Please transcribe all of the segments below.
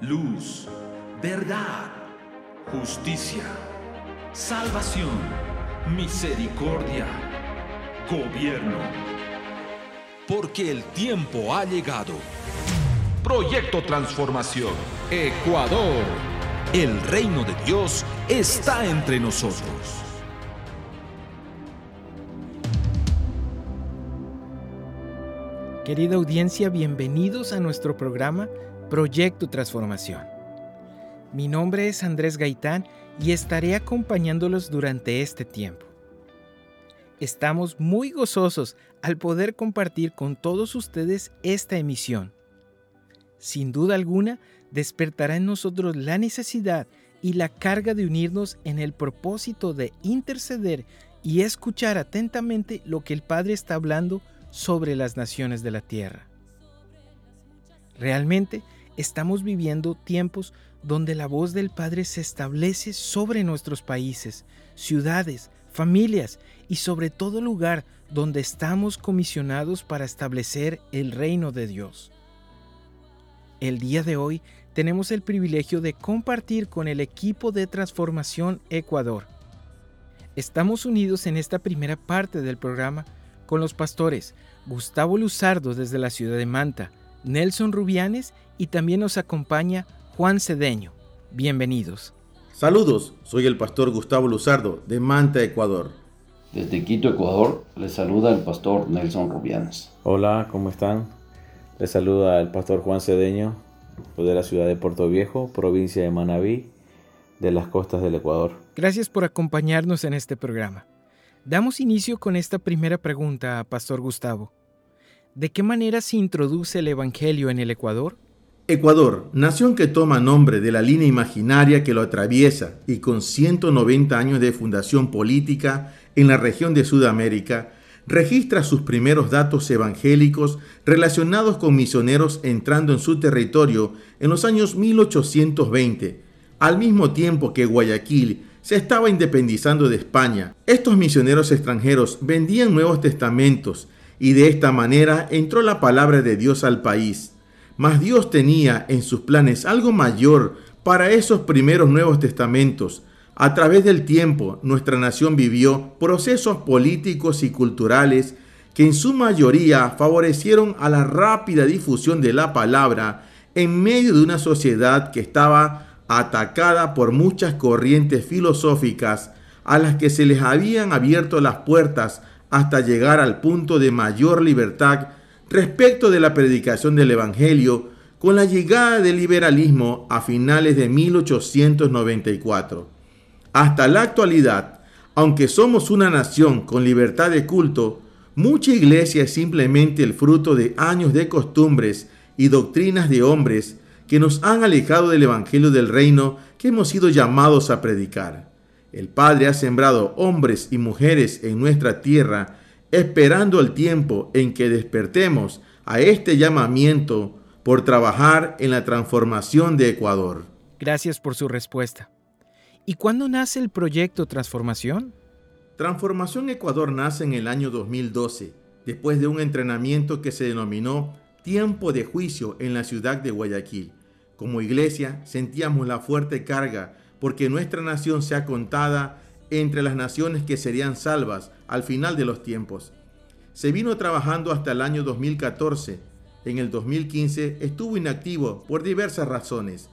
luz, verdad, justicia, salvación, misericordia, gobierno. Porque el tiempo ha llegado. Proyecto Transformación. Ecuador. El reino de Dios está entre nosotros. Querida audiencia, bienvenidos a nuestro programa Proyecto Transformación. Mi nombre es Andrés Gaitán y estaré acompañándolos durante este tiempo. Estamos muy gozosos al poder compartir con todos ustedes esta emisión. Sin duda alguna, despertará en nosotros la necesidad y la carga de unirnos en el propósito de interceder y escuchar atentamente lo que el Padre está hablando sobre las naciones de la tierra. Realmente estamos viviendo tiempos donde la voz del Padre se establece sobre nuestros países, ciudades, familias y sobre todo lugar donde estamos comisionados para establecer el reino de Dios. El día de hoy tenemos el privilegio de compartir con el equipo de transformación Ecuador. Estamos unidos en esta primera parte del programa con los pastores Gustavo Luzardo desde la ciudad de Manta, Nelson Rubianes y también nos acompaña Juan Cedeño. Bienvenidos. Saludos, soy el pastor Gustavo Luzardo de Manta, Ecuador. Desde Quito, Ecuador, les saluda el pastor Nelson Rubianes. Hola, ¿cómo están? Les saluda el pastor Juan Cedeño de la ciudad de Puerto Viejo, provincia de Manabí, de las costas del Ecuador. Gracias por acompañarnos en este programa. Damos inicio con esta primera pregunta, Pastor Gustavo. ¿De qué manera se introduce el Evangelio en el Ecuador? Ecuador, nación que toma nombre de la línea imaginaria que lo atraviesa y con 190 años de fundación política en la región de Sudamérica, registra sus primeros datos evangélicos relacionados con misioneros entrando en su territorio en los años 1820, al mismo tiempo que Guayaquil se estaba independizando de España. Estos misioneros extranjeros vendían nuevos testamentos y de esta manera entró la palabra de Dios al país. Mas Dios tenía en sus planes algo mayor para esos primeros nuevos testamentos. A través del tiempo, nuestra nación vivió procesos políticos y culturales que en su mayoría favorecieron a la rápida difusión de la palabra en medio de una sociedad que estaba atacada por muchas corrientes filosóficas a las que se les habían abierto las puertas hasta llegar al punto de mayor libertad respecto de la predicación del Evangelio con la llegada del liberalismo a finales de 1894. Hasta la actualidad, aunque somos una nación con libertad de culto, mucha iglesia es simplemente el fruto de años de costumbres y doctrinas de hombres que nos han alejado del Evangelio del Reino que hemos sido llamados a predicar. El Padre ha sembrado hombres y mujeres en nuestra tierra, esperando el tiempo en que despertemos a este llamamiento por trabajar en la transformación de Ecuador. Gracias por su respuesta. ¿Y cuándo nace el proyecto Transformación? Transformación Ecuador nace en el año 2012, después de un entrenamiento que se denominó Tiempo de Juicio en la ciudad de Guayaquil. Como iglesia sentíamos la fuerte carga porque nuestra nación sea contada entre las naciones que serían salvas al final de los tiempos. Se vino trabajando hasta el año 2014. En el 2015 estuvo inactivo por diversas razones.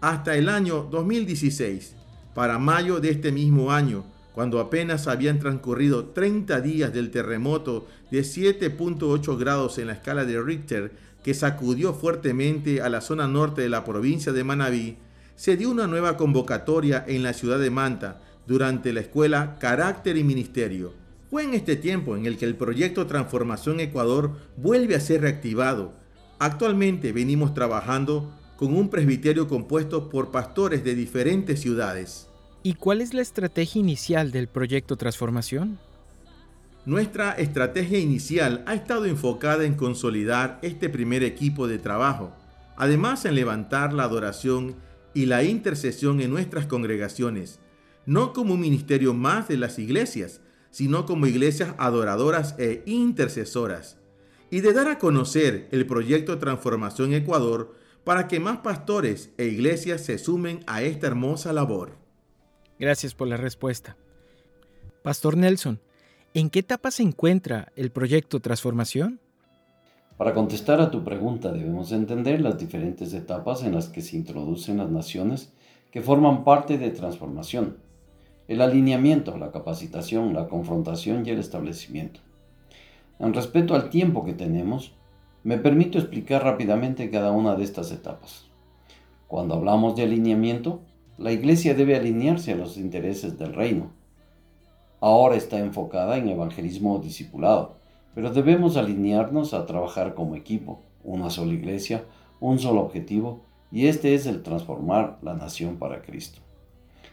Hasta el año 2016. Para mayo de este mismo año, cuando apenas habían transcurrido 30 días del terremoto de 7.8 grados en la escala de Richter que sacudió fuertemente a la zona norte de la provincia de Manabí, se dio una nueva convocatoria en la ciudad de Manta durante la escuela Carácter y Ministerio. Fue en este tiempo en el que el proyecto Transformación Ecuador vuelve a ser reactivado. Actualmente venimos trabajando con un presbiterio compuesto por pastores de diferentes ciudades. ¿Y cuál es la estrategia inicial del proyecto Transformación? Nuestra estrategia inicial ha estado enfocada en consolidar este primer equipo de trabajo, además en levantar la adoración y la intercesión en nuestras congregaciones, no como un ministerio más de las iglesias, sino como iglesias adoradoras e intercesoras, y de dar a conocer el proyecto Transformación Ecuador para que más pastores e iglesias se sumen a esta hermosa labor. Gracias por la respuesta. Pastor Nelson, ¿en qué etapa se encuentra el proyecto Transformación? Para contestar a tu pregunta debemos entender las diferentes etapas en las que se introducen las naciones que forman parte de transformación. El alineamiento, la capacitación, la confrontación y el establecimiento. En respecto al tiempo que tenemos, me permito explicar rápidamente cada una de estas etapas. Cuando hablamos de alineamiento, la Iglesia debe alinearse a los intereses del reino. Ahora está enfocada en evangelismo discipulado, pero debemos alinearnos a trabajar como equipo, una sola iglesia, un solo objetivo, y este es el transformar la nación para Cristo.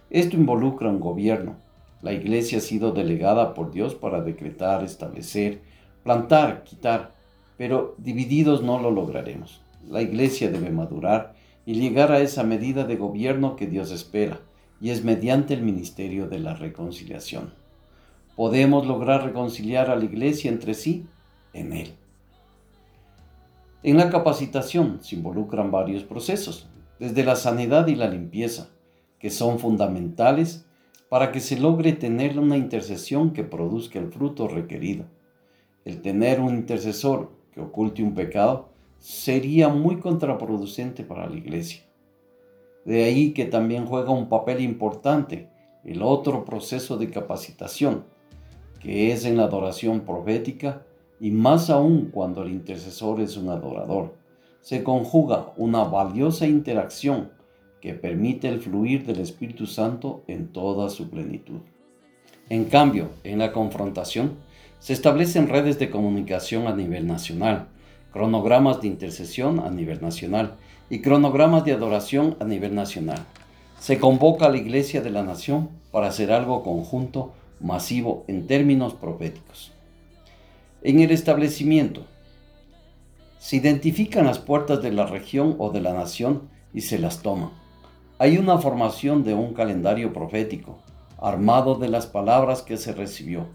Esto involucra un gobierno. La iglesia ha sido delegada por Dios para decretar, establecer, plantar, quitar, pero divididos no lo lograremos. La iglesia debe madurar y llegar a esa medida de gobierno que Dios espera, y es mediante el ministerio de la reconciliación. Podemos lograr reconciliar a la iglesia entre sí en Él. En la capacitación se involucran varios procesos, desde la sanidad y la limpieza, que son fundamentales para que se logre tener una intercesión que produzca el fruto requerido. El tener un intercesor que oculte un pecado sería muy contraproducente para la iglesia. De ahí que también juega un papel importante el otro proceso de capacitación, que es en la adoración profética y más aún cuando el intercesor es un adorador. Se conjuga una valiosa interacción que permite el fluir del Espíritu Santo en toda su plenitud. En cambio, en la confrontación, se establecen redes de comunicación a nivel nacional, cronogramas de intercesión a nivel nacional y cronogramas de adoración a nivel nacional. Se convoca a la Iglesia de la Nación para hacer algo conjunto, masivo en términos proféticos. En el establecimiento, se identifican las puertas de la región o de la nación y se las toman. Hay una formación de un calendario profético, armado de las palabras que se recibió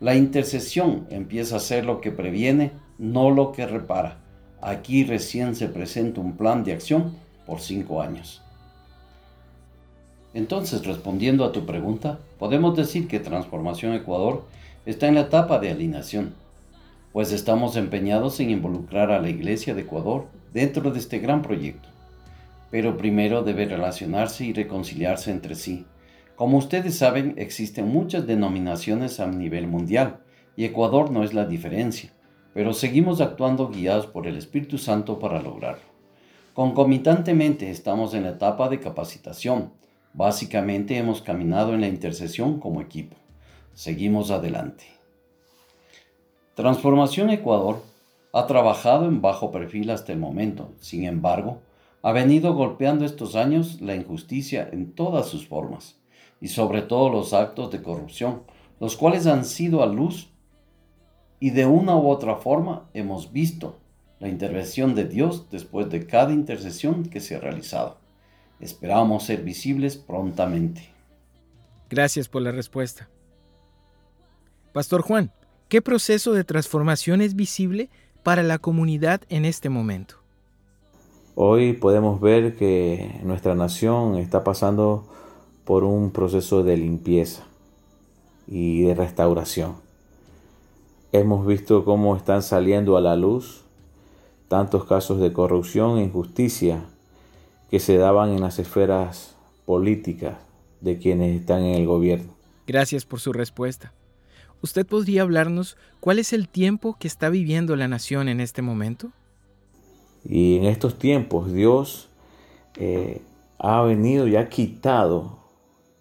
la intercesión empieza a ser lo que previene, no lo que repara. Aquí recién se presenta un plan de acción por cinco años. Entonces, respondiendo a tu pregunta, podemos decir que Transformación Ecuador está en la etapa de alineación, pues estamos empeñados en involucrar a la Iglesia de Ecuador dentro de este gran proyecto. Pero primero debe relacionarse y reconciliarse entre sí como ustedes saben, existen muchas denominaciones a nivel mundial y Ecuador no es la diferencia, pero seguimos actuando guiados por el Espíritu Santo para lograrlo. Concomitantemente estamos en la etapa de capacitación. Básicamente hemos caminado en la intercesión como equipo. Seguimos adelante. Transformación Ecuador ha trabajado en bajo perfil hasta el momento. Sin embargo, ha venido golpeando estos años la injusticia en todas sus formas y sobre todo los actos de corrupción, los cuales han sido a luz y de una u otra forma hemos visto la intervención de Dios después de cada intercesión que se ha realizado. Esperamos ser visibles prontamente. Gracias por la respuesta. Pastor Juan, ¿qué proceso de transformación es visible para la comunidad en este momento? Hoy podemos ver que nuestra nación está pasando por un proceso de limpieza y de restauración. Hemos visto cómo están saliendo a la luz tantos casos de corrupción e injusticia que se daban en las esferas políticas de quienes están en el gobierno. Gracias por su respuesta. ¿Usted podría hablarnos cuál es el tiempo que está viviendo la nación en este momento? Y en estos tiempos Dios eh, ha venido y ha quitado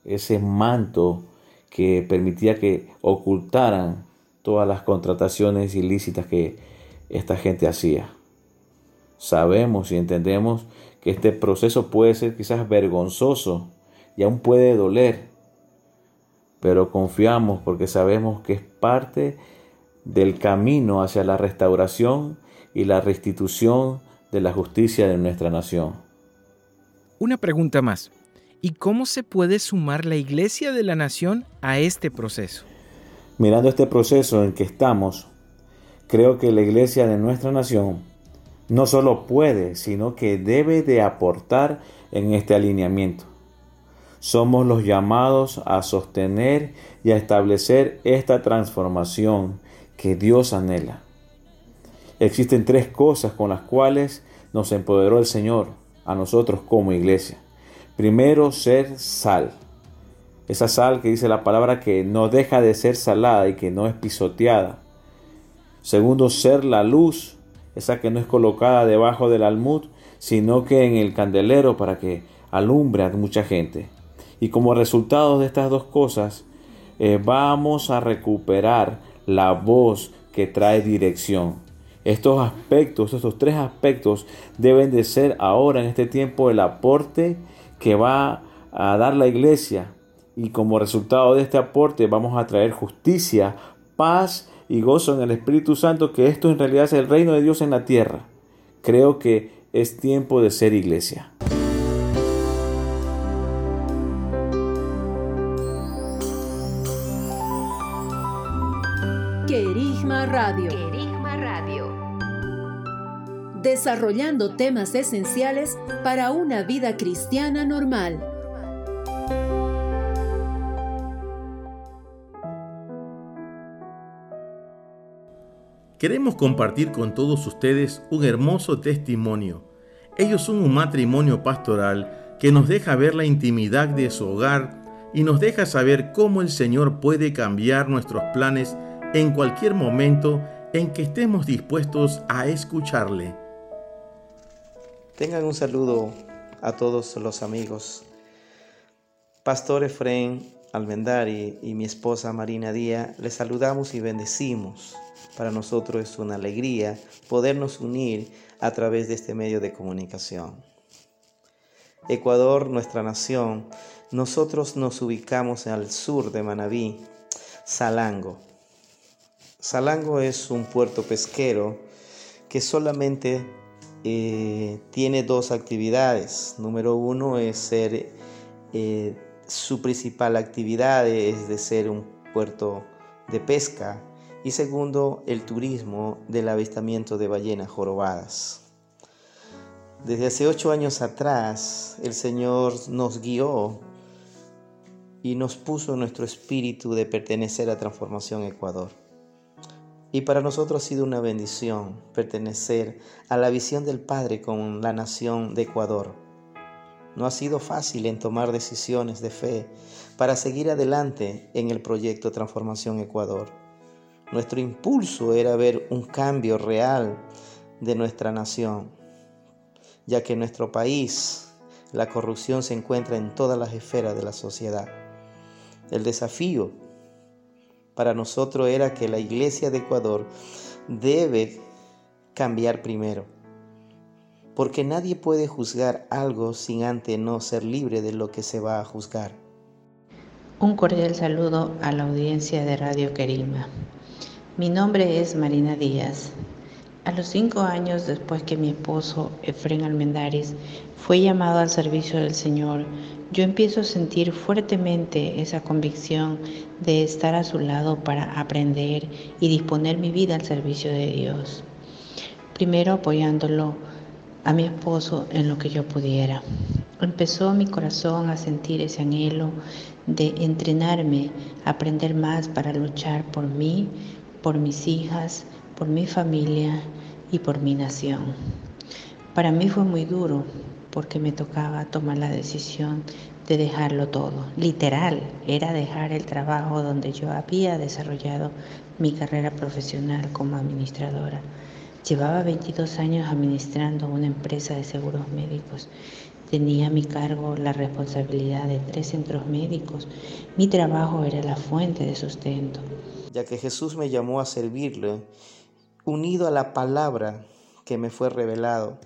ese manto que permitía que ocultaran todas las contrataciones ilícitas que esta gente hacía. Sabemos y entendemos que este proceso puede ser quizás vergonzoso y aún puede doler, pero confiamos porque sabemos que es parte del camino hacia la restauración y la restitución de la justicia de nuestra nación. Una pregunta más. ¿Y cómo se puede sumar la Iglesia de la Nación a este proceso? Mirando este proceso en que estamos, creo que la Iglesia de nuestra nación no solo puede, sino que debe de aportar en este alineamiento. Somos los llamados a sostener y a establecer esta transformación que Dios anhela. Existen tres cosas con las cuales nos empoderó el Señor a nosotros como iglesia. Primero, ser sal. Esa sal que dice la palabra que no deja de ser salada y que no es pisoteada. Segundo, ser la luz, esa que no es colocada debajo del almud, sino que en el candelero para que alumbre a mucha gente. Y como resultado de estas dos cosas, eh, vamos a recuperar la voz que trae dirección. Estos aspectos, estos tres aspectos deben de ser ahora en este tiempo el aporte que va a dar la iglesia. Y como resultado de este aporte vamos a traer justicia, paz y gozo en el Espíritu Santo, que esto en realidad es el reino de Dios en la tierra. Creo que es tiempo de ser iglesia. Querigma Radio. Desarrollando temas esenciales para una vida cristiana normal. Queremos compartir con todos ustedes un hermoso testimonio. Ellos son un matrimonio pastoral que nos deja ver la intimidad de su hogar y nos deja saber cómo el Señor puede cambiar nuestros planes en cualquier momento en que estemos dispuestos a escucharle. Tengan un saludo a todos los amigos. Pastor Efraín Almendari y mi esposa Marina Díaz, les saludamos y bendecimos para nosotros es una alegría podernos unir a través de este medio de comunicación. Ecuador, nuestra nación, nosotros nos ubicamos al sur de Manabí, Salango. Salango es un puerto pesquero que solamente eh, tiene dos actividades. Número uno es ser, eh, su principal actividad es de ser un puerto de pesca y segundo, el turismo del avistamiento de ballenas jorobadas. Desde hace ocho años atrás, el Señor nos guió y nos puso nuestro espíritu de pertenecer a Transformación Ecuador. Y para nosotros ha sido una bendición pertenecer a la visión del Padre con la nación de Ecuador. No ha sido fácil en tomar decisiones de fe para seguir adelante en el proyecto Transformación Ecuador nuestro impulso era ver un cambio real de nuestra nación, ya que en nuestro país la corrupción se encuentra en todas las esferas de la sociedad. El desafío para nosotros era que la iglesia de Ecuador debe cambiar primero, porque nadie puede juzgar algo sin antes no ser libre de lo que se va a juzgar. Un cordial saludo a la audiencia de Radio Querima. Mi nombre es Marina Díaz. A los cinco años después que mi esposo, Efren Almendares, fue llamado al servicio del Señor, yo empiezo a sentir fuertemente esa convicción de estar a su lado para aprender y disponer mi vida al servicio de Dios. Primero apoyándolo a mi esposo en lo que yo pudiera. Empezó mi corazón a sentir ese anhelo de entrenarme, aprender más para luchar por mí, por mis hijas, por mi familia y por mi nación. Para mí fue muy duro porque me tocaba tomar la decisión de dejarlo todo. Literal, era dejar el trabajo donde yo había desarrollado mi carrera profesional como administradora. Llevaba 22 años administrando una empresa de seguros médicos. Tenía a mi cargo la responsabilidad de tres centros médicos. Mi trabajo era la fuente de sustento ya que Jesús me llamó a servirle, unido a la palabra que me fue revelado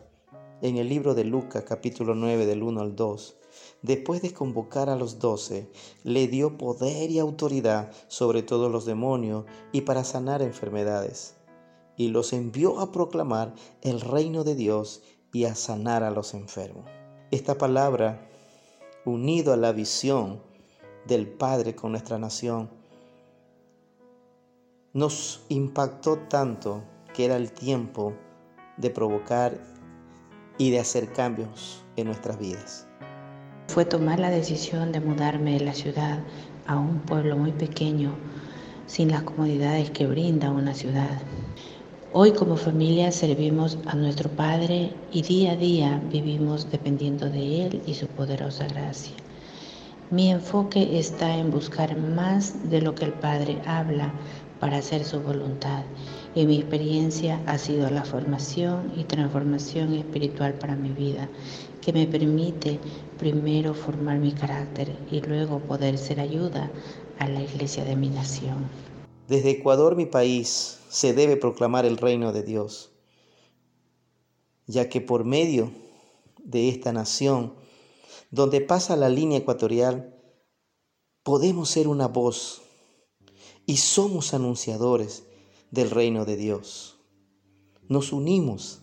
en el libro de Lucas capítulo 9 del 1 al 2. Después de convocar a los doce, le dio poder y autoridad sobre todos los demonios y para sanar enfermedades. Y los envió a proclamar el reino de Dios y a sanar a los enfermos. Esta palabra, unido a la visión del Padre con nuestra nación, nos impactó tanto que era el tiempo de provocar y de hacer cambios en nuestras vidas. Fue tomar la decisión de mudarme de la ciudad a un pueblo muy pequeño, sin las comodidades que brinda una ciudad. Hoy como familia servimos a nuestro Padre y día a día vivimos dependiendo de Él y su poderosa gracia. Mi enfoque está en buscar más de lo que el Padre habla para hacer su voluntad y mi experiencia ha sido la formación y transformación espiritual para mi vida, que me permite primero formar mi carácter y luego poder ser ayuda a la iglesia de mi nación. Desde Ecuador, mi país, se debe proclamar el reino de Dios, ya que por medio de esta nación, donde pasa la línea ecuatorial, podemos ser una voz y somos anunciadores del reino de Dios. Nos unimos,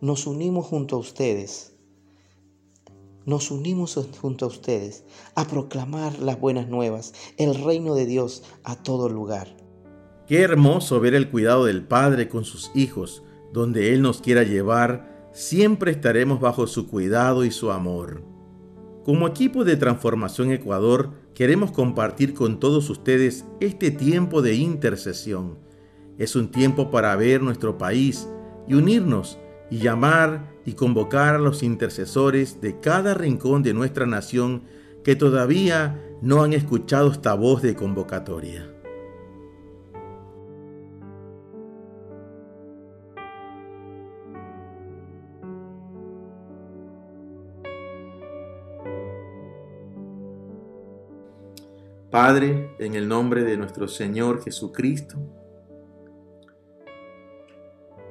nos unimos junto a ustedes, nos unimos junto a ustedes a proclamar las buenas nuevas, el reino de Dios a todo lugar. Qué hermoso ver el cuidado del Padre con sus hijos. Donde Él nos quiera llevar, siempre estaremos bajo su cuidado y su amor. Como equipo de Transformación Ecuador, queremos compartir con todos ustedes este tiempo de intercesión. Es un tiempo para ver nuestro país y unirnos y llamar y convocar a los intercesores de cada rincón de nuestra nación que todavía no han escuchado esta voz de convocatoria. Padre, en el nombre de nuestro Señor Jesucristo,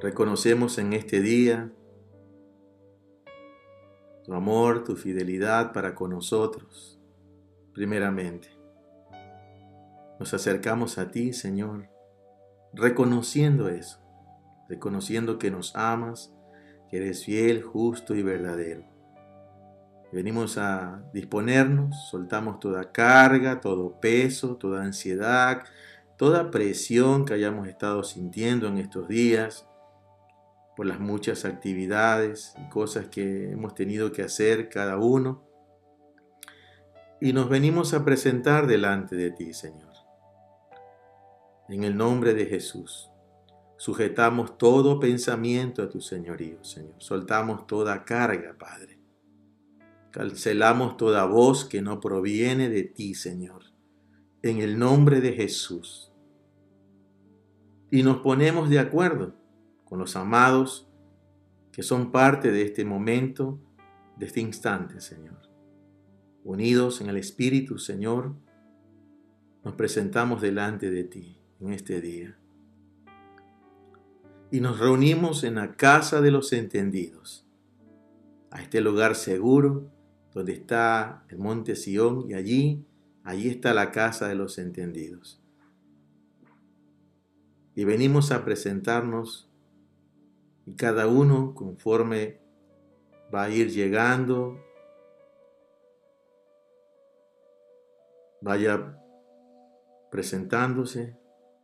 reconocemos en este día tu amor, tu fidelidad para con nosotros, primeramente. Nos acercamos a ti, Señor, reconociendo eso, reconociendo que nos amas, que eres fiel, justo y verdadero. Venimos a disponernos, soltamos toda carga, todo peso, toda ansiedad, toda presión que hayamos estado sintiendo en estos días por las muchas actividades y cosas que hemos tenido que hacer cada uno. Y nos venimos a presentar delante de ti, Señor. En el nombre de Jesús, sujetamos todo pensamiento a tu señorío, Señor. Soltamos toda carga, Padre Cancelamos toda voz que no proviene de ti, Señor, en el nombre de Jesús. Y nos ponemos de acuerdo con los amados que son parte de este momento, de este instante, Señor. Unidos en el Espíritu, Señor, nos presentamos delante de ti en este día. Y nos reunimos en la casa de los entendidos, a este lugar seguro donde está el monte Sión y allí, allí está la casa de los entendidos. Y venimos a presentarnos y cada uno conforme va a ir llegando, vaya presentándose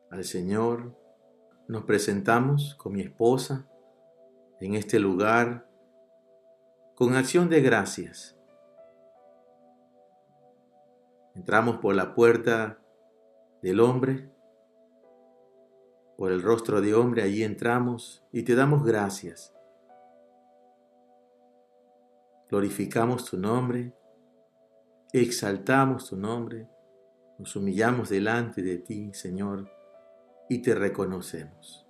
al Señor. Nos presentamos con mi esposa en este lugar con acción de gracias Entramos por la puerta del hombre, por el rostro de hombre, allí entramos y te damos gracias. Glorificamos tu nombre, exaltamos tu nombre, nos humillamos delante de ti, Señor, y te reconocemos.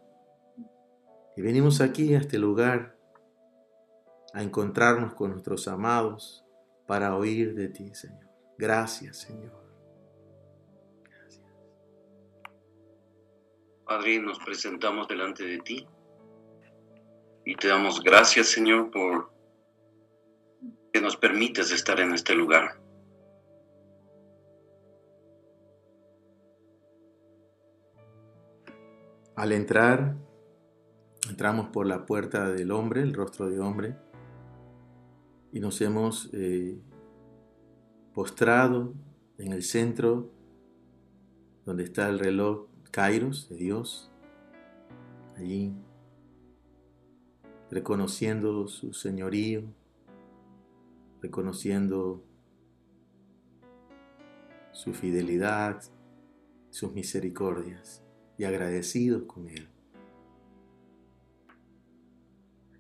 Y venimos aquí a este lugar a encontrarnos con nuestros amados para oír de ti, Señor. Gracias, Señor. Padre, nos presentamos delante de ti y te damos gracias, Señor, por que nos permites estar en este lugar. Al entrar, entramos por la puerta del hombre, el rostro de hombre, y nos hemos eh, postrado en el centro donde está el reloj Kairos de Dios. Allí reconociendo su señorío, reconociendo su fidelidad, sus misericordias y agradecidos con Él.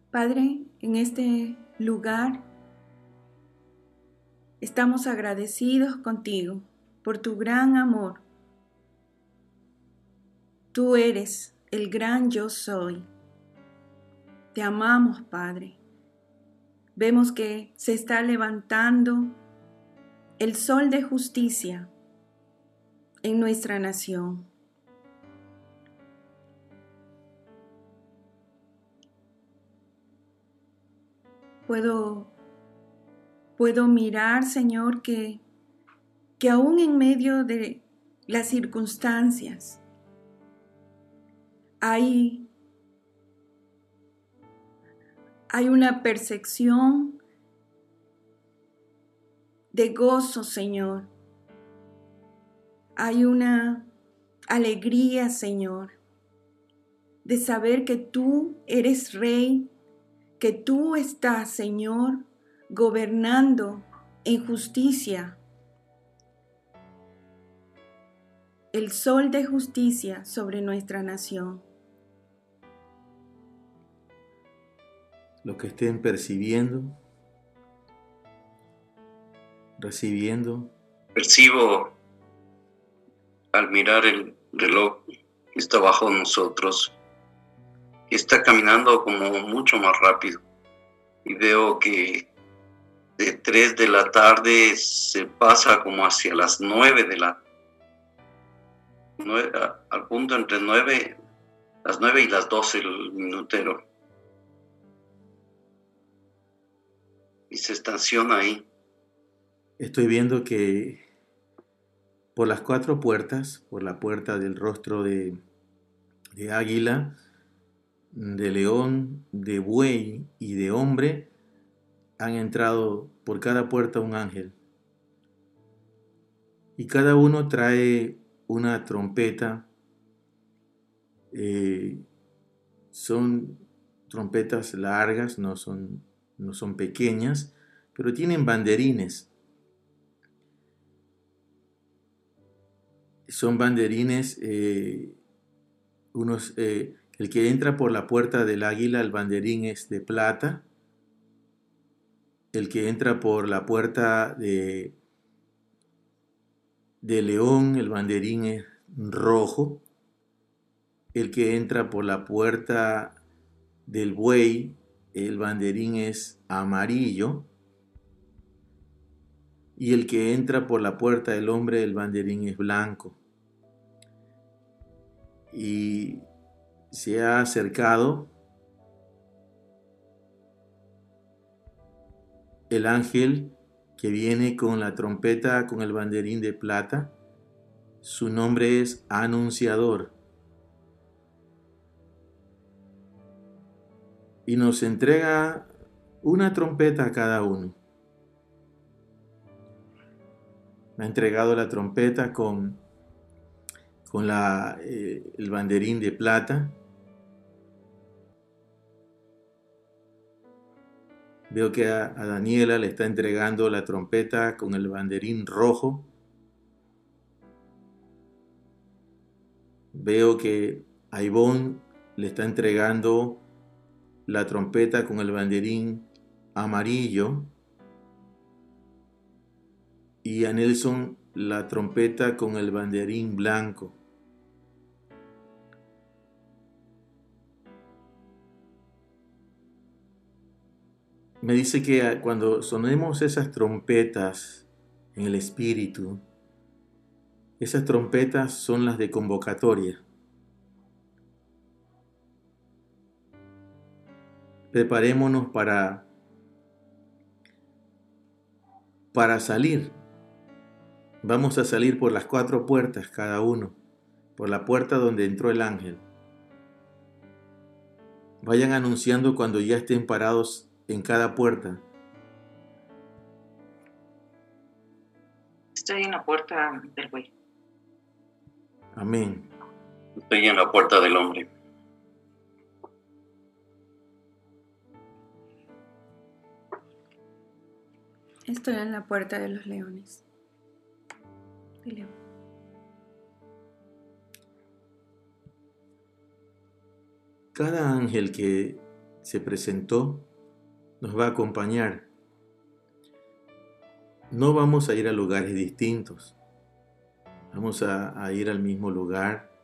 Padre, en este lugar estamos agradecidos contigo por tu gran amor. Tú eres el gran yo soy. Te amamos, Padre. Vemos que se está levantando el sol de justicia en nuestra nación. Puedo, puedo mirar, Señor, que, que aún en medio de las circunstancias hay, hay una percepción de gozo, Señor. Hay una alegría, Señor, de saber que tú eres rey que tú estás, Señor, gobernando en justicia. El sol de justicia sobre nuestra nación. Lo que estén percibiendo, recibiendo. Percibo al mirar el reloj que está bajo nosotros está caminando como mucho más rápido. Y veo que de 3 de la tarde se pasa como hacia las 9 de la al punto entre 9 las 9 y las 12 el minutero. Y se estaciona ahí. Estoy viendo que por las cuatro puertas, por la puerta del rostro de, de águila, de león, de buey y de hombre, han entrado por cada puerta un ángel. Y cada uno trae una trompeta. Eh, son trompetas largas, no son, no son pequeñas, pero tienen banderines. Son banderines, eh, unos eh, el que entra por la puerta del águila, el banderín es de plata. El que entra por la puerta de, de león, el banderín es rojo. El que entra por la puerta del buey, el banderín es amarillo. Y el que entra por la puerta del hombre, el banderín es blanco. Y se ha acercado el ángel que viene con la trompeta, con el banderín de plata. Su nombre es Anunciador. Y nos entrega una trompeta a cada uno. Me ha entregado la trompeta con con la, eh, el banderín de plata. Veo que a, Daniela le está entregando la trompeta con el banderín rojo. Veo que a Ivonne le está entregando la trompeta con el banderín amarillo. Y a Nelson la trompeta con el banderín blanco. Me dice que cuando sonemos esas trompetas en el espíritu, esas trompetas son las de convocatoria. Preparémonos para para salir Vamos a salir por las cuatro puertas cada uno, por la puerta donde entró el ángel. Vayan anunciando cuando ya estén parados en cada puerta. Estoy en la puerta del buey. Amén. Estoy en la puerta del hombre. Estoy en la puerta de los leones. Cada ángel que se presentó nos va a acompañar. No vamos a ir a lugares distintos. Vamos a ir al mismo lugar.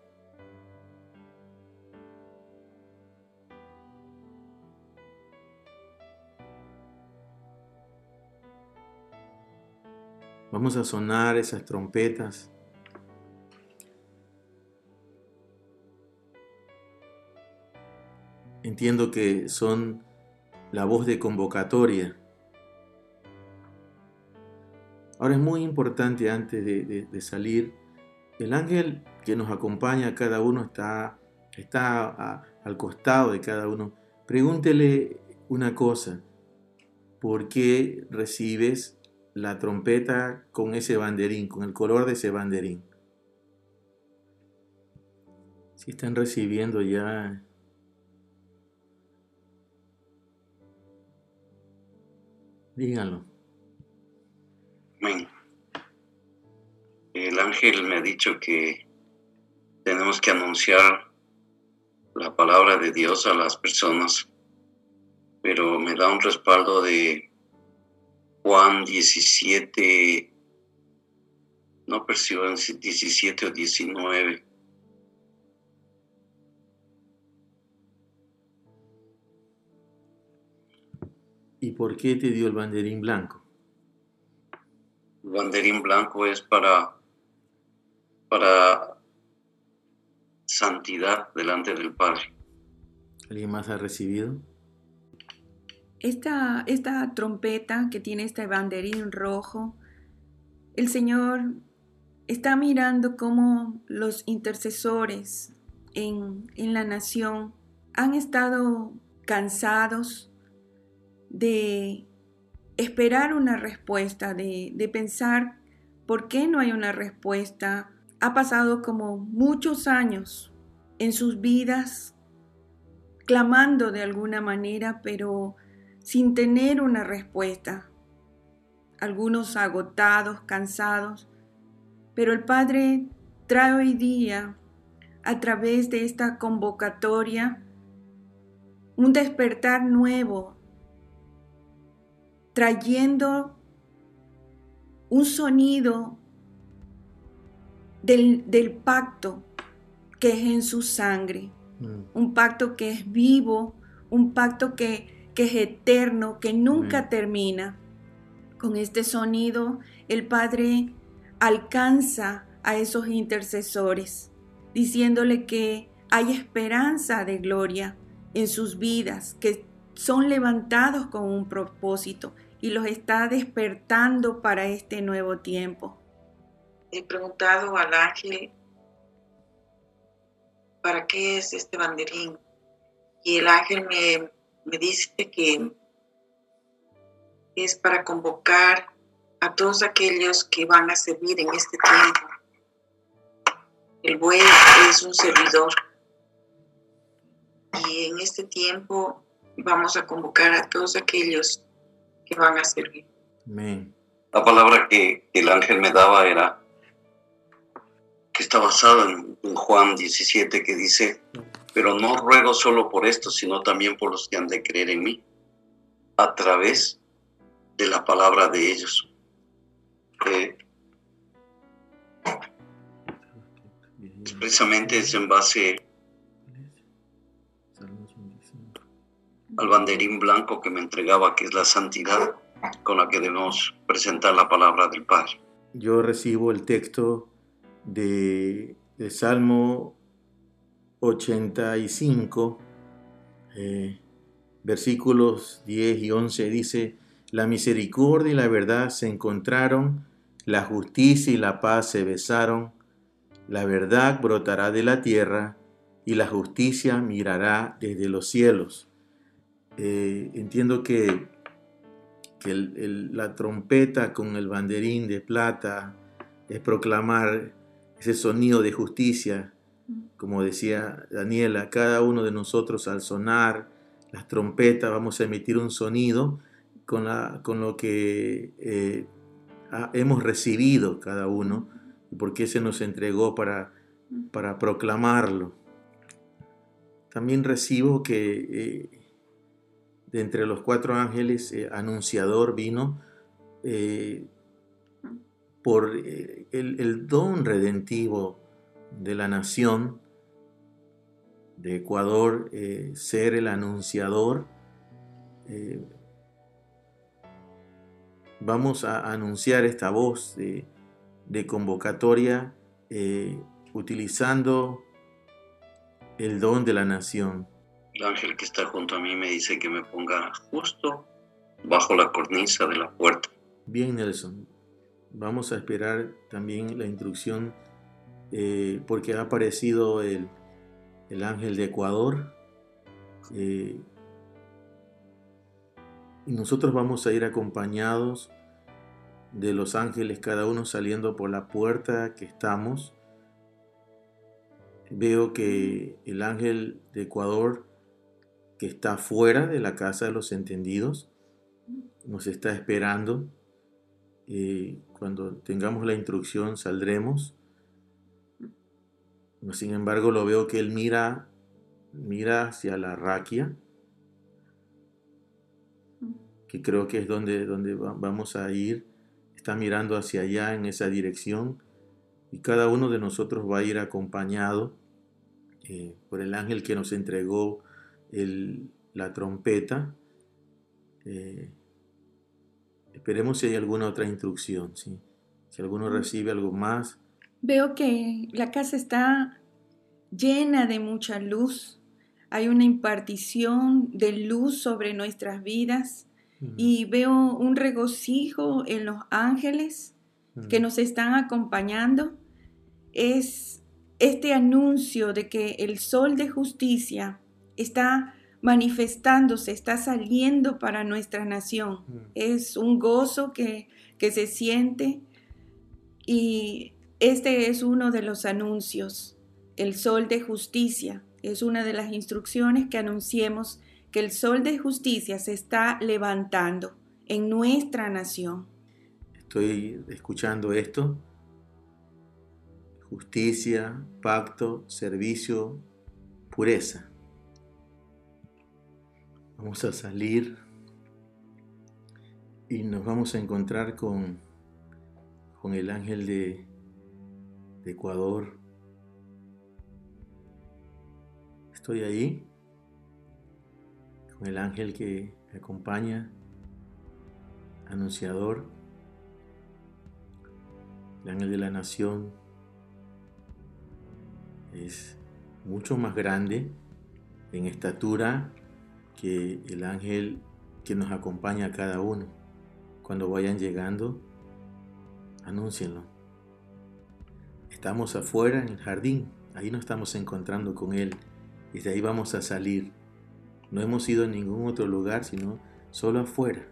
Vamos a sonar esas trompetas. Entiendo que son la voz de convocatoria. Ahora es muy importante antes de, salir, el ángel que nos acompaña, cada uno está, está a- al costado de cada uno. Pregúntele una cosa, ¿por qué recibes la trompeta con ese banderín, con el color de ese banderín? Si están recibiendo ya Díganlo. El ángel me ha dicho que tenemos que anunciar la palabra de Dios a las personas, pero me da un respaldo de Juan 17, no percibo si 17 o 19. ¿Y por qué te dio el banderín blanco? El banderín blanco es para, para santidad delante del Padre. ¿Alguien más ha recibido? Esta, trompeta que tiene este banderín rojo, el Señor está mirando cómo los intercesores en, en la nación han estado cansados de esperar una respuesta, de, de pensar por qué no hay una respuesta. Ha pasado como muchos años en sus vidas clamando de alguna manera, pero sin tener una respuesta. Algunos agotados, cansados, pero el Padre trae hoy día, a través de esta convocatoria, un despertar nuevo, trayendo un sonido del, del pacto que es en su sangre, Mm. un pacto que es vivo, un pacto que, que es eterno, que nunca Amén. termina. Con este sonido, el Padre alcanza a esos intercesores, diciéndole que hay esperanza de gloria en sus vidas, que son levantados con un propósito y los está despertando para este nuevo tiempo. He preguntado al ángel para qué es este banderín y el ángel me, me dice que es para convocar a todos aquellos que van a servir en este tiempo. El buey es un servidor y en este tiempo vamos a convocar a todos aquellos que van a servir. Amén. La palabra que el ángel me daba era que está basada en, en Juan 17 que dice, pero no ruego solo por esto, sino también por los que han de creer en mí, a través de la palabra de ellos. Eh, precisamente es en base al banderín blanco que me entregaba, que es la santidad con la que debemos presentar la palabra del Padre. Yo recibo el texto de, de Salmo 85, eh, versículos 10 y 11, dice, la misericordia y la verdad se encontraron, la justicia y la paz se besaron, la verdad brotará de la tierra y la justicia mirará desde los cielos. Eh, entiendo que, que la trompeta con el banderín de plata es proclamar ese sonido de justicia, como decía Daniela, cada uno de nosotros al sonar las trompetas vamos a emitir un sonido con, la, con lo que eh, hemos recibido cada uno y por qué se nos entregó para, para proclamarlo. También recibo que eh, de entre los cuatro ángeles, eh, anunciador vino por el don redentivo de la nación de Ecuador, ser el anunciador vamos a anunciar esta voz de, convocatoria eh, utilizando el don de la nación. El ángel que está junto a mí me dice que me ponga justo bajo la cornisa de la puerta. Bien, Nelson. Vamos a esperar también la instrucción eh, porque ha aparecido el, ángel de Ecuador. Eh, y nosotros vamos a ir acompañados de los ángeles, cada uno saliendo por la puerta que estamos. Veo que el ángel de Ecuador, que está fuera de la casa de los entendidos, nos está esperando. y cuando tengamos la instrucción saldremos. Sin embargo, lo veo que él mira, mira hacia la raquia que creo que es donde, donde vamos a ir, está mirando hacia allá en esa dirección y cada uno de nosotros va a ir acompañado eh, por el ángel que nos entregó la trompeta. Eh, esperemos si hay alguna otra instrucción, si alguno recibe algo más. Veo que la casa está llena de mucha luz. Hay una impartición de luz sobre nuestras vidas y veo un regocijo en los ángeles que nos están acompañando. Es este anuncio de que el sol de justicia está manifestándose, está saliendo para nuestra nación. Es un gozo que, que se siente y este es uno de los anuncios. El sol de justicia es una de las instrucciones que anunciemos que el sol de justicia se está levantando en nuestra nación. Estoy escuchando esto. Justicia, pacto, servicio, pureza. Vamos a salir y nos vamos a encontrar con, con el ángel de, de Ecuador. Estoy ahí el ángel que acompaña, anunciador, el ángel de la nación es mucho más grande en estatura que el ángel que nos acompaña a cada uno. Cuando vayan llegando, anúncienlo. Estamos afuera en el jardín, ahí nos estamos encontrando con Él y de ahí vamos a salir no hemos ido a ningún otro lugar, sino solo afuera.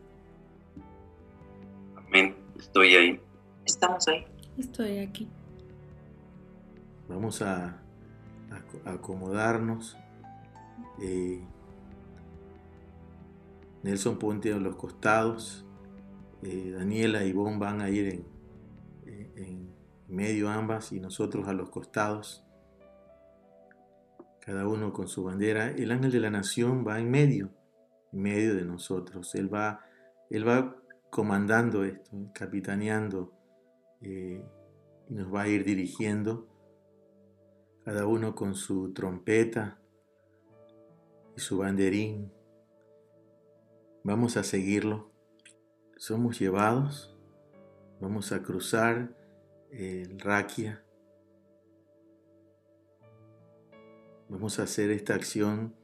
Amén. Estoy ahí. Estamos ahí. Estoy aquí. Vamos a, acomodarnos. Eh, Nelson ponte a los costados. Eh, Daniela y Bon van a ir en medio ambas y nosotros a los costados cada uno con su bandera. El ángel de la nación va en medio, en medio de nosotros. Él va, él va comandando esto, capitaneando eh, y nos va a ir dirigiendo, cada uno con su trompeta y su banderín. Vamos a seguirlo. Somos llevados, vamos a cruzar el Raquia Vamos a hacer esta acción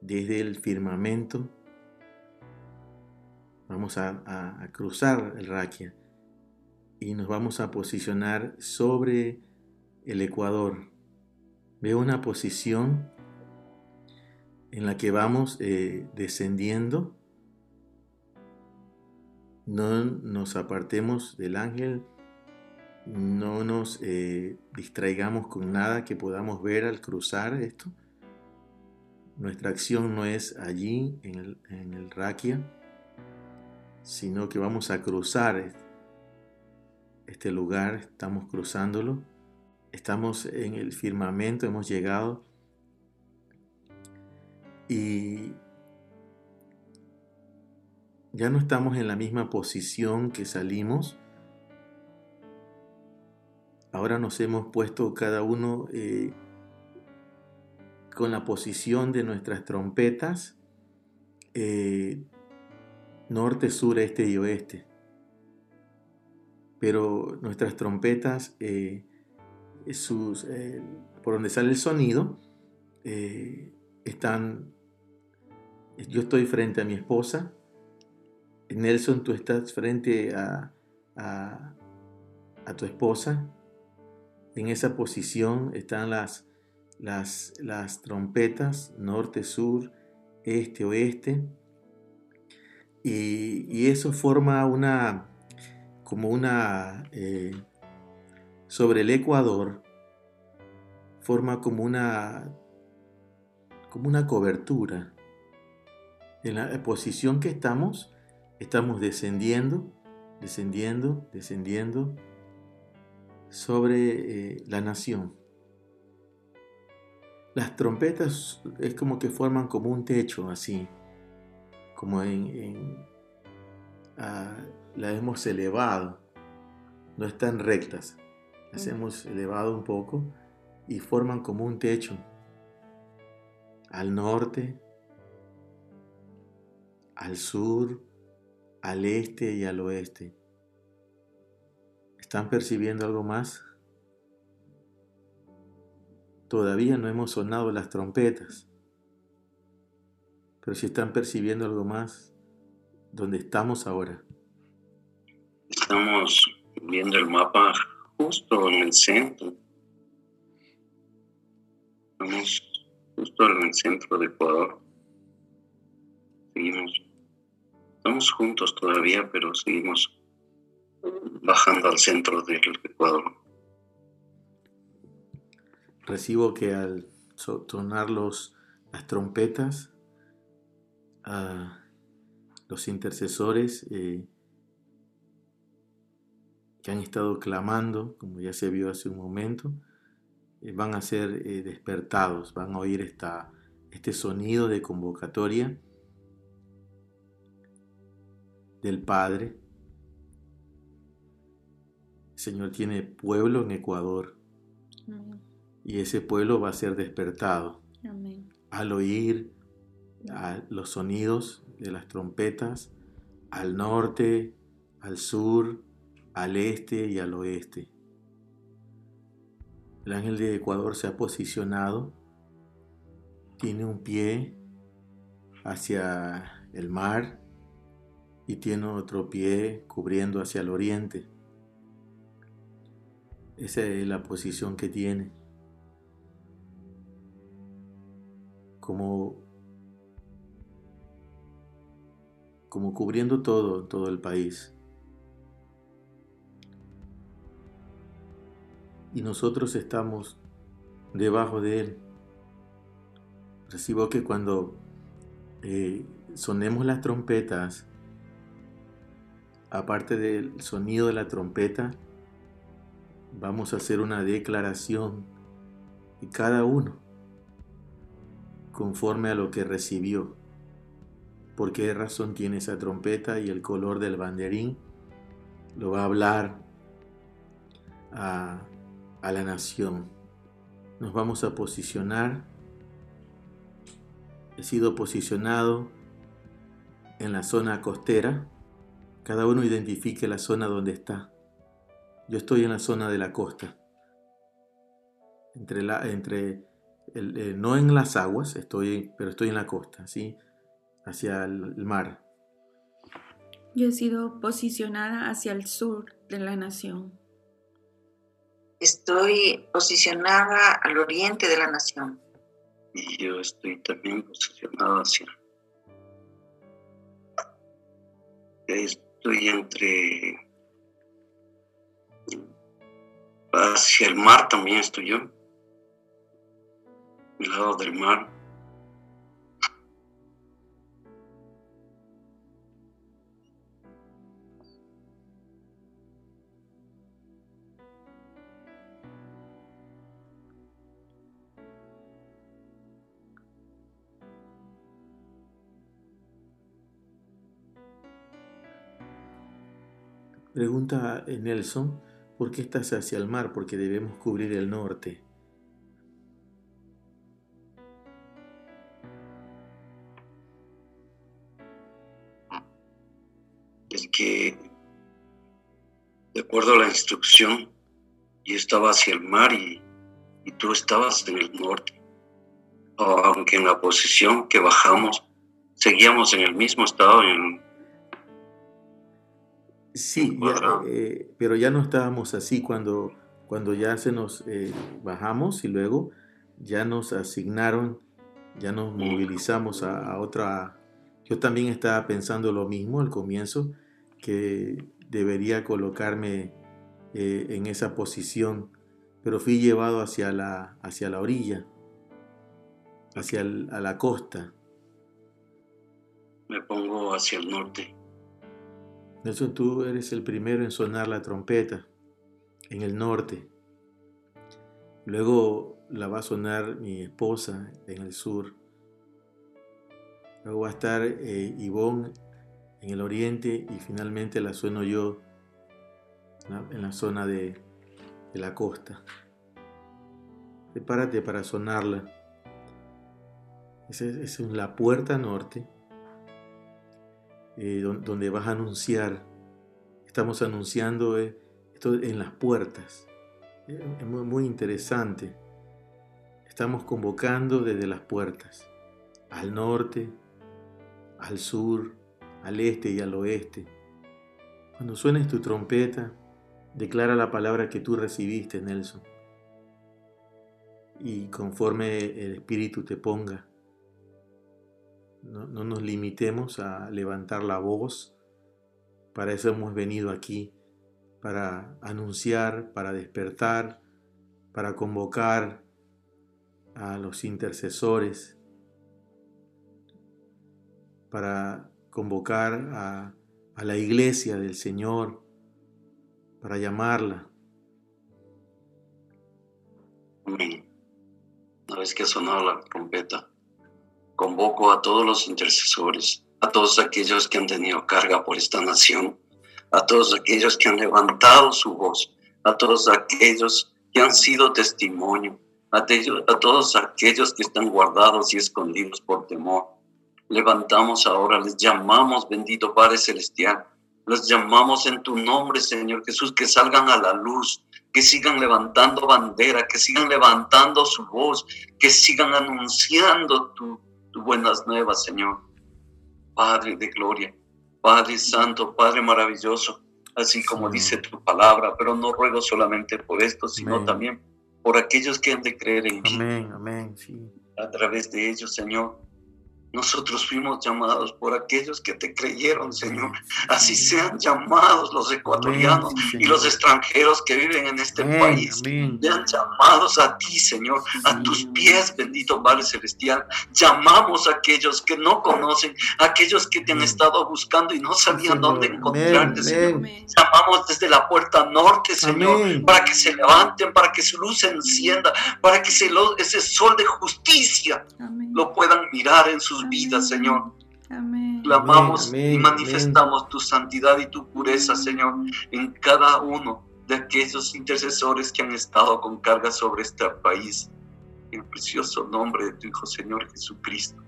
desde el firmamento. Vamos a, cruzar el Raquia y nos vamos a posicionar sobre el Ecuador. Veo una posición en la que vamos eh, descendiendo. No nos apartemos del ángel no nos eh, distraigamos con nada que podamos ver al cruzar esto. Nuestra acción no es allí, en el, en el Raquia. sino que vamos a cruzar este lugar, estamos cruzándolo, estamos en el firmamento, hemos llegado y ya no estamos en la misma posición que salimos. Ahora nos hemos puesto cada uno eh, con la posición de nuestras trompetas, eh, norte, sur, este y oeste. Pero nuestras trompetas, eh, sus, por donde sale el sonido, están, yo estoy frente a mi esposa, Nelson, tú estás frente a, a, tu esposa. En esa posición están las, las, trompetas, norte, sur, este, oeste. Y, y eso forma una, como una, eh, sobre el Ecuador, forma como una, como una cobertura. En la posición que estamos, Estamos descendiendo, descendiendo, descendiendo sobre eh, la nación. Las trompetas es como que forman como un techo así, como en, ah, la hemos elevado, no están rectas, las hemos elevado un poco y forman como un techo al norte, al sur, al este y al oeste. ¿Están percibiendo algo más? Todavía no hemos sonado las trompetas, pero si están percibiendo algo más, ¿dónde estamos ahora? Estamos viendo el mapa justo en el centro. Estamos justo en el centro de Ecuador. Seguimos Estamos juntos todavía, pero seguimos bajando al centro del Ecuador. Recibo que al sonar los, las trompetas, los intercesores eh, que han estado clamando, como ya se vio hace un momento, eh, van a ser eh, despertados, van a oír esta, este sonido de convocatoria del Padre. El Señor tiene pueblo en Ecuador y ese pueblo va a ser despertado al oír los sonidos de las trompetas al norte, al sur, al este y al oeste. El ángel de Ecuador se ha posicionado, tiene un pie hacia el mar y tiene otro pie cubriendo hacia el oriente. Esa es la posición que tiene. Como, como cubriendo todo, todo el país. Y nosotros estamos debajo de él. Recibo que cuando eh, sonemos las trompetas, aparte del sonido de la trompeta, vamos a hacer una declaración y cada uno conforme a lo que recibió. Por qué razón tiene esa trompeta y el color del banderín lo va a hablar a, a la nación. Nos vamos a posicionar. He sido posicionado en la zona costera cada uno identifique la zona donde está. Yo estoy en la zona de la costa. Entre la, entre eh, no en las aguas, estoy, pero estoy en la costa, ¿sí? Hacia el, mar. Yo he sido posicionada hacia el sur de la nación. Estoy posicionada al oriente de la nación. Y yo estoy también posicionada hacia estoy entre hacia el mar también estoy yo, al lado del mar. Pregunta eh, Nelson, ¿por qué estás hacia el mar? Porque debemos cubrir el norte. Es que, de acuerdo a la instrucción, yo estaba hacia el mar y, y tú estabas en el norte. Aunque en la posición que bajamos, seguíamos en el mismo estado, en, Sí, eh, pero ya no estábamos así cuando, cuando ya se nos eh, bajamos y luego ya nos asignaron, ya nos movilizamos a, otra. Yo también estaba pensando lo mismo al comienzo, que debería colocarme eh, en esa posición, pero fui llevado hacia la, hacia la orilla, hacia a la costa. Me pongo hacia el norte. Nelson, tú eres el primero en sonar la trompeta en el norte. Luego la va a sonar mi esposa en el sur. Luego va a estar eh, Ivonne en el oriente y finalmente la sueno yo en la zona de, la costa. Prepárate para sonarla. Esa es la puerta norte eh, donde vas a anunciar. Estamos anunciando eh, esto en las puertas. Es muy, muy interesante. Estamos convocando desde las puertas, al norte, al sur, al este y al oeste. Cuando suenes tu trompeta, declara la palabra que tú recibiste, Nelson. Y conforme el Espíritu te ponga, no, nos limitemos a levantar la voz. Para eso hemos venido aquí, para anunciar, para despertar, para convocar a los intercesores, para convocar a, a la iglesia del Señor, para llamarla. Amén. Una vez que ha sonado la trompeta, Convoco a todos los intercesores, a todos aquellos que han tenido carga por esta nación, a todos aquellos que han levantado su voz, a todos aquellos que han sido testimonio, a, todos aquellos que están guardados y escondidos por temor. Levantamos ahora, les llamamos, bendito Padre Celestial, los llamamos en tu nombre, Señor Jesús, que salgan a la luz, que sigan levantando bandera, que sigan levantando su voz, que sigan anunciando tu, buenas nuevas, Señor. Padre de gloria, Padre santo, Padre maravilloso, así como dice tu palabra, pero no ruego solamente por esto, sino también por aquellos que han de creer en ti. Amén, amén, sí. A través de ellos, Señor, nosotros fuimos llamados por aquellos que te creyeron, Señor. Así sean llamados los ecuatorianos y los extranjeros que viven en este país. Sean llamados a ti, Señor, a tus pies, bendito Padre Celestial. Llamamos a aquellos que no conocen, a aquellos que te han estado buscando y no sabían dónde encontrarte, Señor. Llamamos desde la puerta norte, Señor, para que se levanten, para que su luz se encienda, para que ese sol de justicia lo puedan mirar en sus vida, Señor. Clamamos y manifestamos tu santidad y tu pureza, Señor, en cada uno de aquellos intercesores que han estado con carga sobre este país. En el precioso nombre de tu Hijo, Señor Jesucristo.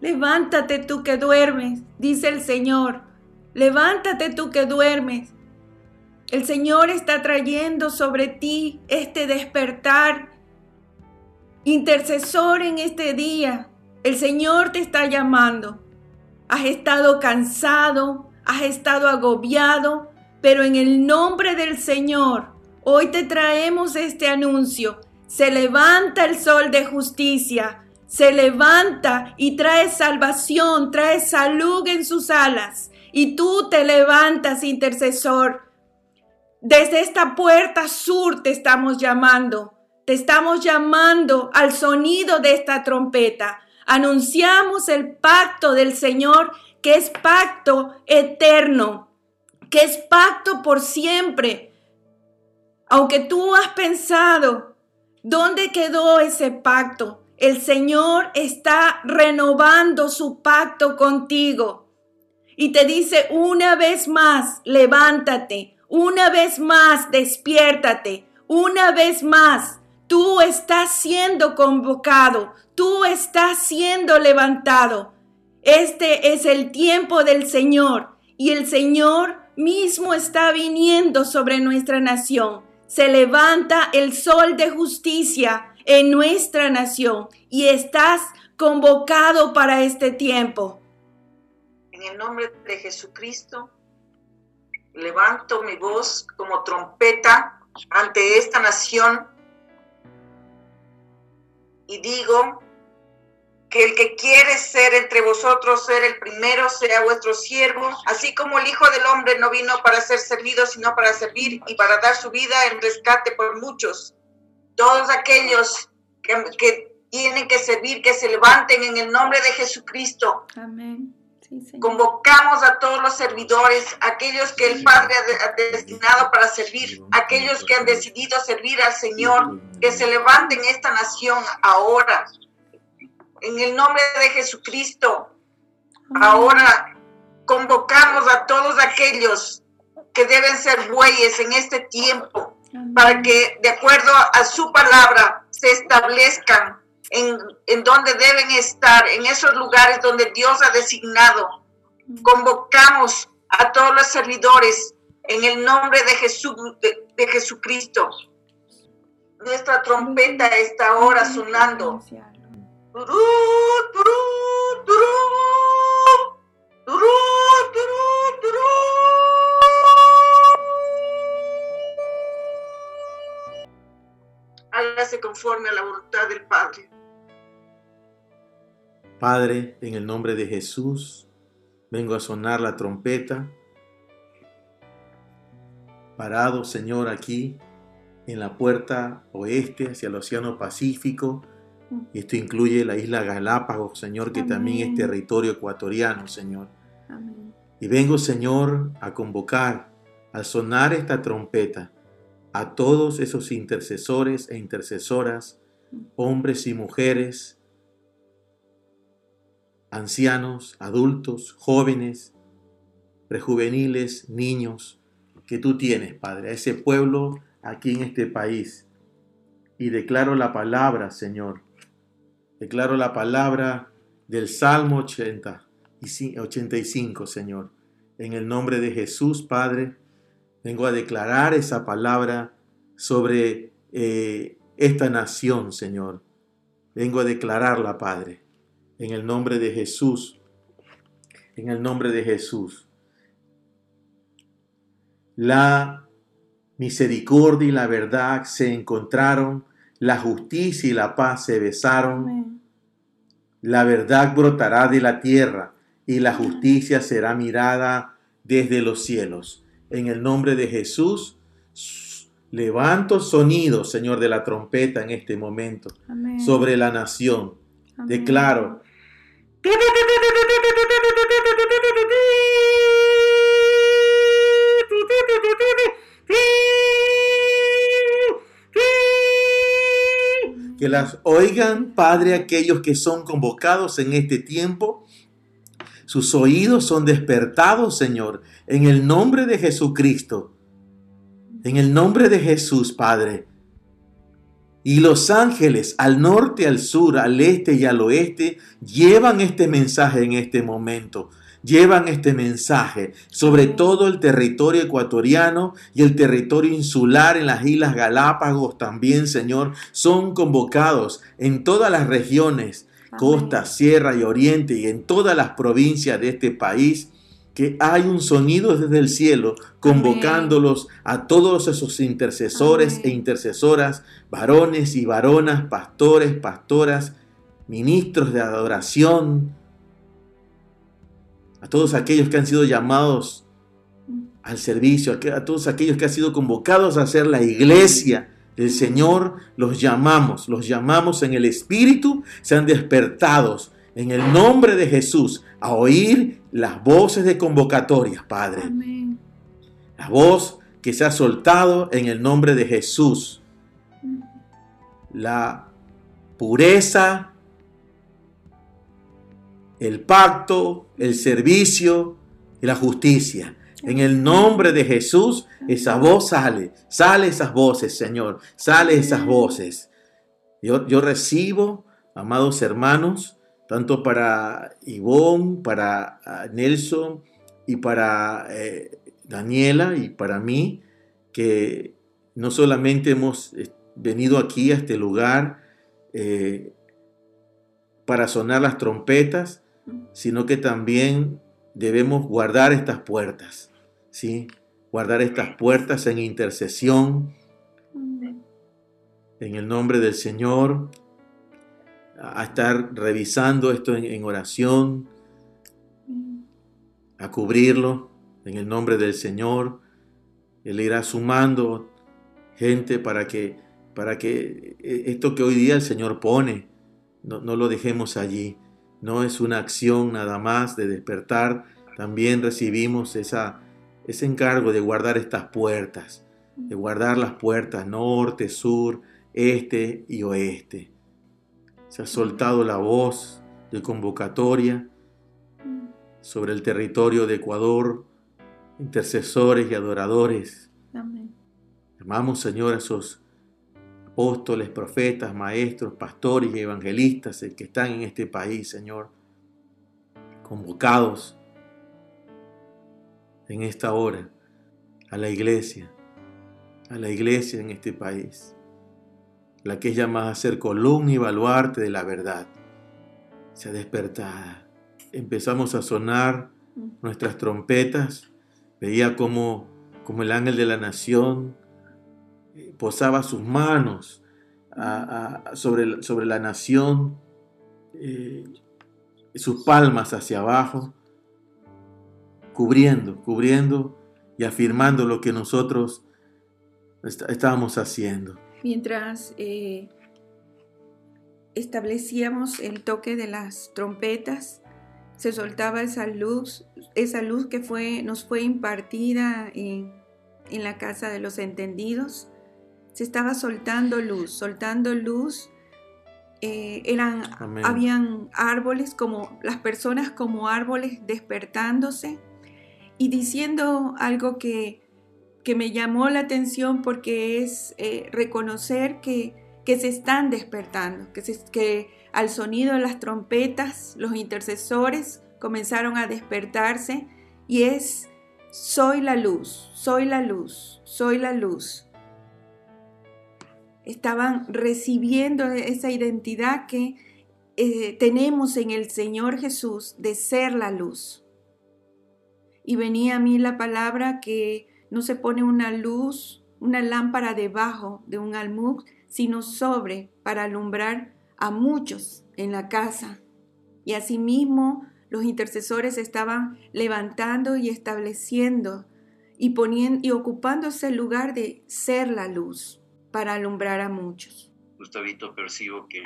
Levántate tú que duermes, dice el Señor. Levántate tú que duermes. El Señor está trayendo sobre ti este despertar. Intercesor en este día, el Señor te está llamando. Has estado cansado, has estado agobiado, pero en el nombre del Señor, hoy te traemos este anuncio. Se levanta el sol de justicia, se levanta y trae salvación, trae salud en sus alas. Y tú te levantas, intercesor desde esta puerta sur te estamos llamando. Te estamos llamando al sonido de esta trompeta. Anunciamos el pacto del Señor, que es pacto eterno, que es pacto por siempre. Aunque tú has pensado, ¿dónde quedó ese pacto? el Señor está renovando su pacto contigo y te dice una vez más, levántate, una vez más, despiértate, una vez más, tú estás siendo convocado, tú estás siendo levantado. Este es el tiempo del Señor y el Señor mismo está viniendo sobre nuestra nación. Se levanta el sol de justicia en nuestra nación y estás convocado para este tiempo en el nombre de Jesucristo, levanto mi voz como trompeta ante esta nación y digo que el que quiere ser entre vosotros, ser el primero, sea vuestro siervo, así como el Hijo del Hombre no vino para ser servido, sino para servir y para dar su vida en rescate por muchos. Todos aquellos que, tienen que servir, que se levanten en el nombre de Jesucristo. Amén Convocamos a todos los servidores, aquellos que el Padre ha destinado para servir, aquellos que han decidido servir al Señor, que se levanten esta nación ahora. En el nombre de Jesucristo, ahora convocamos a todos aquellos que deben ser bueyes en este tiempo, para que de acuerdo a su palabra se establezcan en, donde deben estar, en esos lugares donde Dios ha designado. Convocamos a todos los servidores en el nombre de, Jesús, de, Jesucristo. Nuestra trompeta está ahora sonando. Hágase conforme a la voluntad del Padre. Padre, en el nombre de Jesús, vengo a sonar la trompeta. Parado, Señor, aquí en la puerta oeste hacia el Océano Pacífico. Y esto incluye la isla Galápagos, Señor, que también es territorio ecuatoriano, Señor. Y vengo, Señor, a convocar, al sonar esta trompeta, a todos esos intercesores e intercesoras, hombres y mujeres, ancianos, adultos, jóvenes, prejuveniles, niños, que tú tienes, Padre, a ese pueblo aquí en este país. Y declaro la palabra, Señor. Declaro la palabra del Salmo 80 y 85, Señor. En el nombre de Jesús, Padre, vengo a declarar esa palabra sobre eh, esta nación, Señor. Vengo a declararla, Padre en el nombre de Jesús. En el nombre de Jesús. La misericordia y la verdad se encontraron, la justicia y la paz se besaron. La verdad brotará de la tierra y la justicia será mirada desde los cielos. En el nombre de Jesús, levanto sonido, Señor, de la trompeta en este momento sobre la nación. Declaro que las oigan, Padre, aquellos que son convocados en este tiempo. Sus oídos son despertados, Señor, en el nombre de Jesucristo. En el nombre de Jesús, Padre. Y los ángeles al norte, al sur, al este y al oeste llevan este mensaje en este momento. Llevan este mensaje sobre todo el territorio ecuatoriano y el territorio insular en las Islas Galápagos también, Señor. Son convocados en todas las regiones, costa, sierra y oriente y en todas las provincias de este país que hay un sonido desde el cielo convocándolos a todos esos intercesores e intercesoras, varones y varonas, pastores, pastoras, ministros de adoración, a todos aquellos que han sido llamados al servicio, a todos aquellos que han sido convocados a ser la iglesia del Señor, los llamamos, los llamamos en el Espíritu, sean despertados en el nombre de Jesús a oír las voces de convocatoria, Padre. La voz que se ha soltado en el nombre de Jesús. La pureza el pacto, el servicio y la justicia. En el nombre de Jesús, esa voz sale, sale esas voces, Señor, sale esas voces. Yo, yo recibo, amados hermanos, tanto para Ivonne, para ah, Nelson y para eh, Daniela y para mí, que no solamente hemos eh, venido aquí a este lugar eh, para sonar las trompetas, sino que también debemos guardar estas puertas, ¿sí? Guardar estas puertas en intercesión, en el nombre del Señor, a estar revisando esto en, oración, a cubrirlo en el nombre del Señor. Él irá sumando gente para que, para que eh, esto que hoy día el Señor pone, no, no lo dejemos allí. No es una acción nada más de despertar, también recibimos esa, ese encargo de guardar estas puertas, de guardar las puertas norte, sur, este y oeste. Se ha soltado la voz de convocatoria sobre el territorio de Ecuador, intercesores y adoradores. Amén. Llamamos, Señor, a esos apóstoles, profetas, maestros, pastores y evangelistas que están en este país, Señor, convocados en esta hora a la iglesia, a la iglesia en este país, la que es llamada a ser columna y baluarte de la verdad, sea despertada. Empezamos a sonar nuestras trompetas, veía como, como el ángel de la nación posaba sus manos sobre, sobre, la nación, eh, sus palmas hacia abajo, cubriendo, cubriendo y afirmando lo que nosotros estábamos haciendo. Mientras eh, establecíamos el toque de las trompetas, se soltaba esa luz, esa luz que fue, nos fue impartida en, en la casa de los entendidos se estaba soltando luz, soltando luz. Eh, eran, habían árboles como las personas como árboles despertándose y diciendo algo que, que me llamó la atención porque es eh, reconocer que, que, se están despertando, que, que al sonido de las trompetas los intercesores comenzaron a despertarse y es soy la luz, soy la luz, soy la luz estaban recibiendo esa identidad que eh, tenemos en el Señor Jesús de ser la luz. Y venía a mí la palabra que no se pone una luz, una lámpara debajo de un almud, sino sobre para alumbrar a muchos en la casa. Y asimismo los intercesores estaban levantando y estableciendo y poniendo y ocupándose el lugar de ser la luz para alumbrar a muchos. Gustavito, percibo que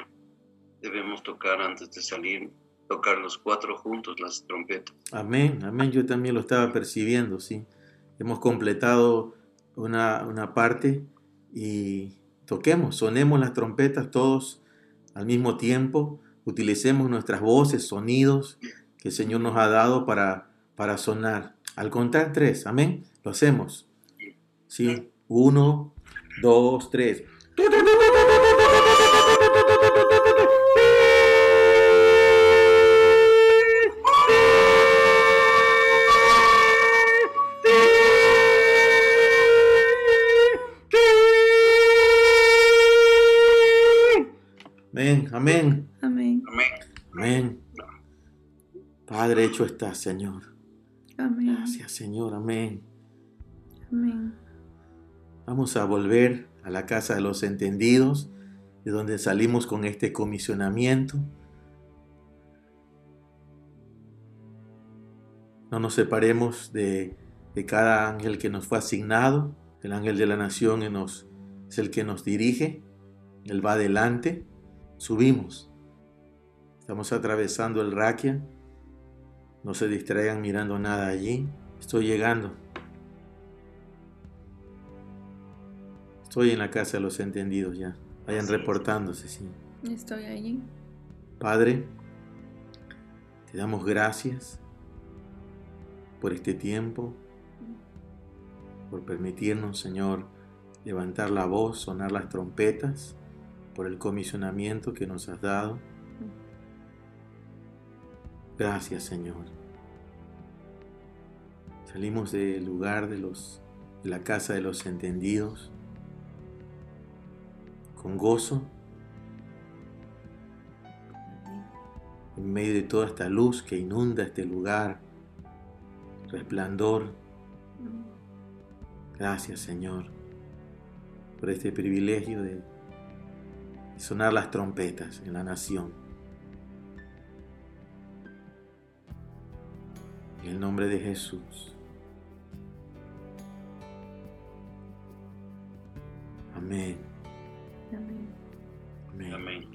debemos tocar antes de salir, tocar los cuatro juntos las trompetas. Amén, amén, yo también lo estaba percibiendo, sí. Hemos completado una, una parte y toquemos, sonemos las trompetas todos al mismo tiempo, utilicemos nuestras voces, sonidos que el Señor nos ha dado para, para sonar. Al contar tres, amén, lo hacemos. Sí, uno, dos, tres. Amén, amén. Amén. Amén. Padre, hecho está, Señor. Amén. Gracias, Señor. Amén. Amén. Vamos a volver a la casa de los entendidos, de donde salimos con este comisionamiento. No nos separemos de, cada ángel que nos fue asignado. El ángel de la nación es el que nos dirige. Él va adelante. Subimos. Estamos atravesando el Raquia. No se distraigan mirando nada allí. Estoy llegando. Estoy en la casa de los entendidos ya. Vayan reportándose, sí. Estoy allí. Padre, Te damos gracias por este tiempo, por permitirnos, Señor, levantar la voz, sonar las trompetas, por el comisionamiento que nos has dado. Gracias, Señor. Salimos del lugar de los de la casa de los entendidos con gozo en medio de toda esta luz que inunda este lugar, resplandor. Gracias Señor por este privilegio de, sonar las trompetas en la nación. En el nombre de Jesús. Amén. Amén. Amén.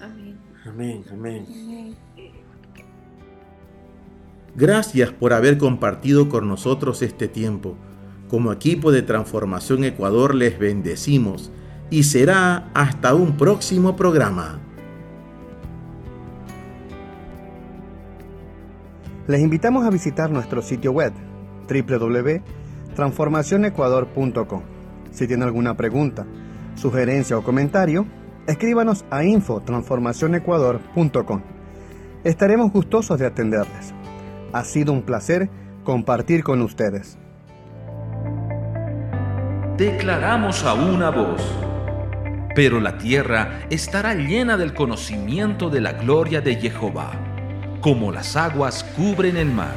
Amén. Amén, amén. Gracias por haber compartido con nosotros este tiempo. Como equipo de Transformación Ecuador les bendecimos y será hasta un próximo programa. Les invitamos a visitar nuestro sitio web www.transformacionecuador.com. Si tiene alguna pregunta, sugerencia o comentario, escríbanos a infotransformacionecuador.com. Estaremos gustosos de atenderles. Ha sido un placer compartir con ustedes. Declaramos a una voz, pero la tierra estará llena del conocimiento de la gloria de Jehová, como las aguas cubren el mar.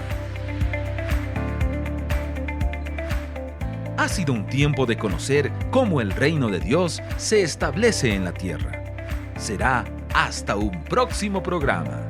Ha sido un tiempo de conocer cómo el reino de Dios se establece en la tierra. Será hasta un próximo programa.